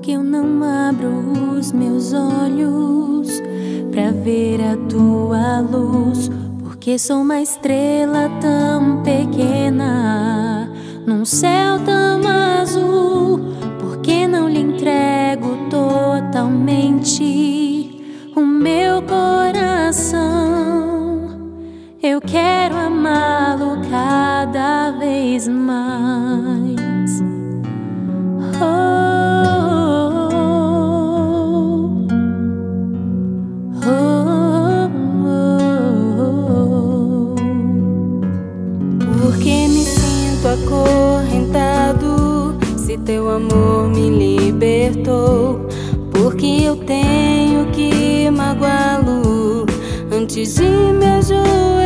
Porque eu não abro os meus olhos para ver a tua luz. Porque sou uma estrela tão pequena num céu tão azul. Porque não lhe entrego totalmente o meu coração. Eu quero amá-lo cada vez mais. Teu amor me libertou. Porque eu tenho que magoá-lo antes de me ajoelhar.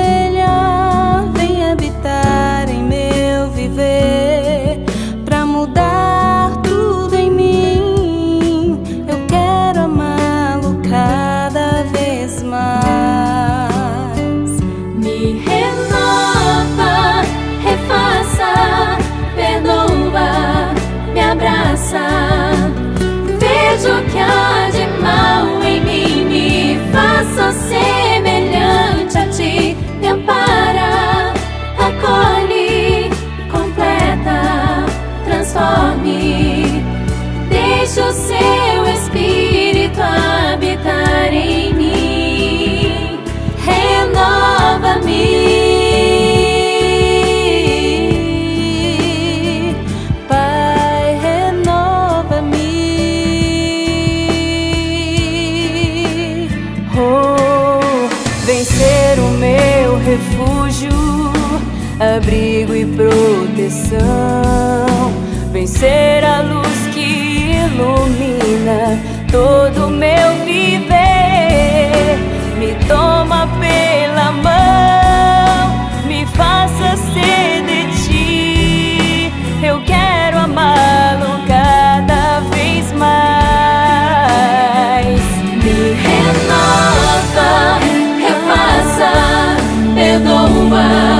O seu espírito habitar em mim. Renova-me. Pai, renova-me. Oh, vem ser o meu refúgio, abrigo e proteção. Vem ser a luz ilumina todo meu viver. Me toma pela mão, me faça ser de ti. Eu quero amá-lo cada vez mais. Me renova, refaça, perdoa,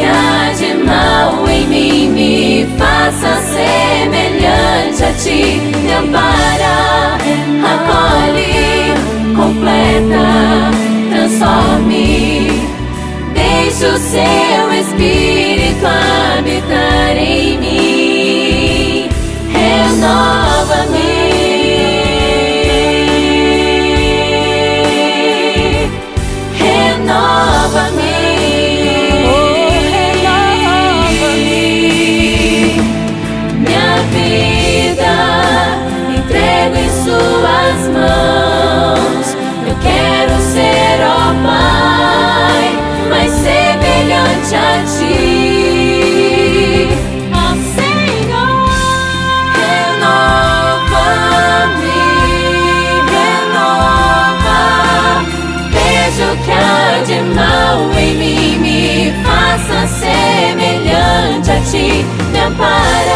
que há de mal em mim, me faça semelhante a ti. Me ampara, acolhe, completa, transforme. Deixa o seu espírito De mal em mim, me faça semelhante a Ti. Me ampara,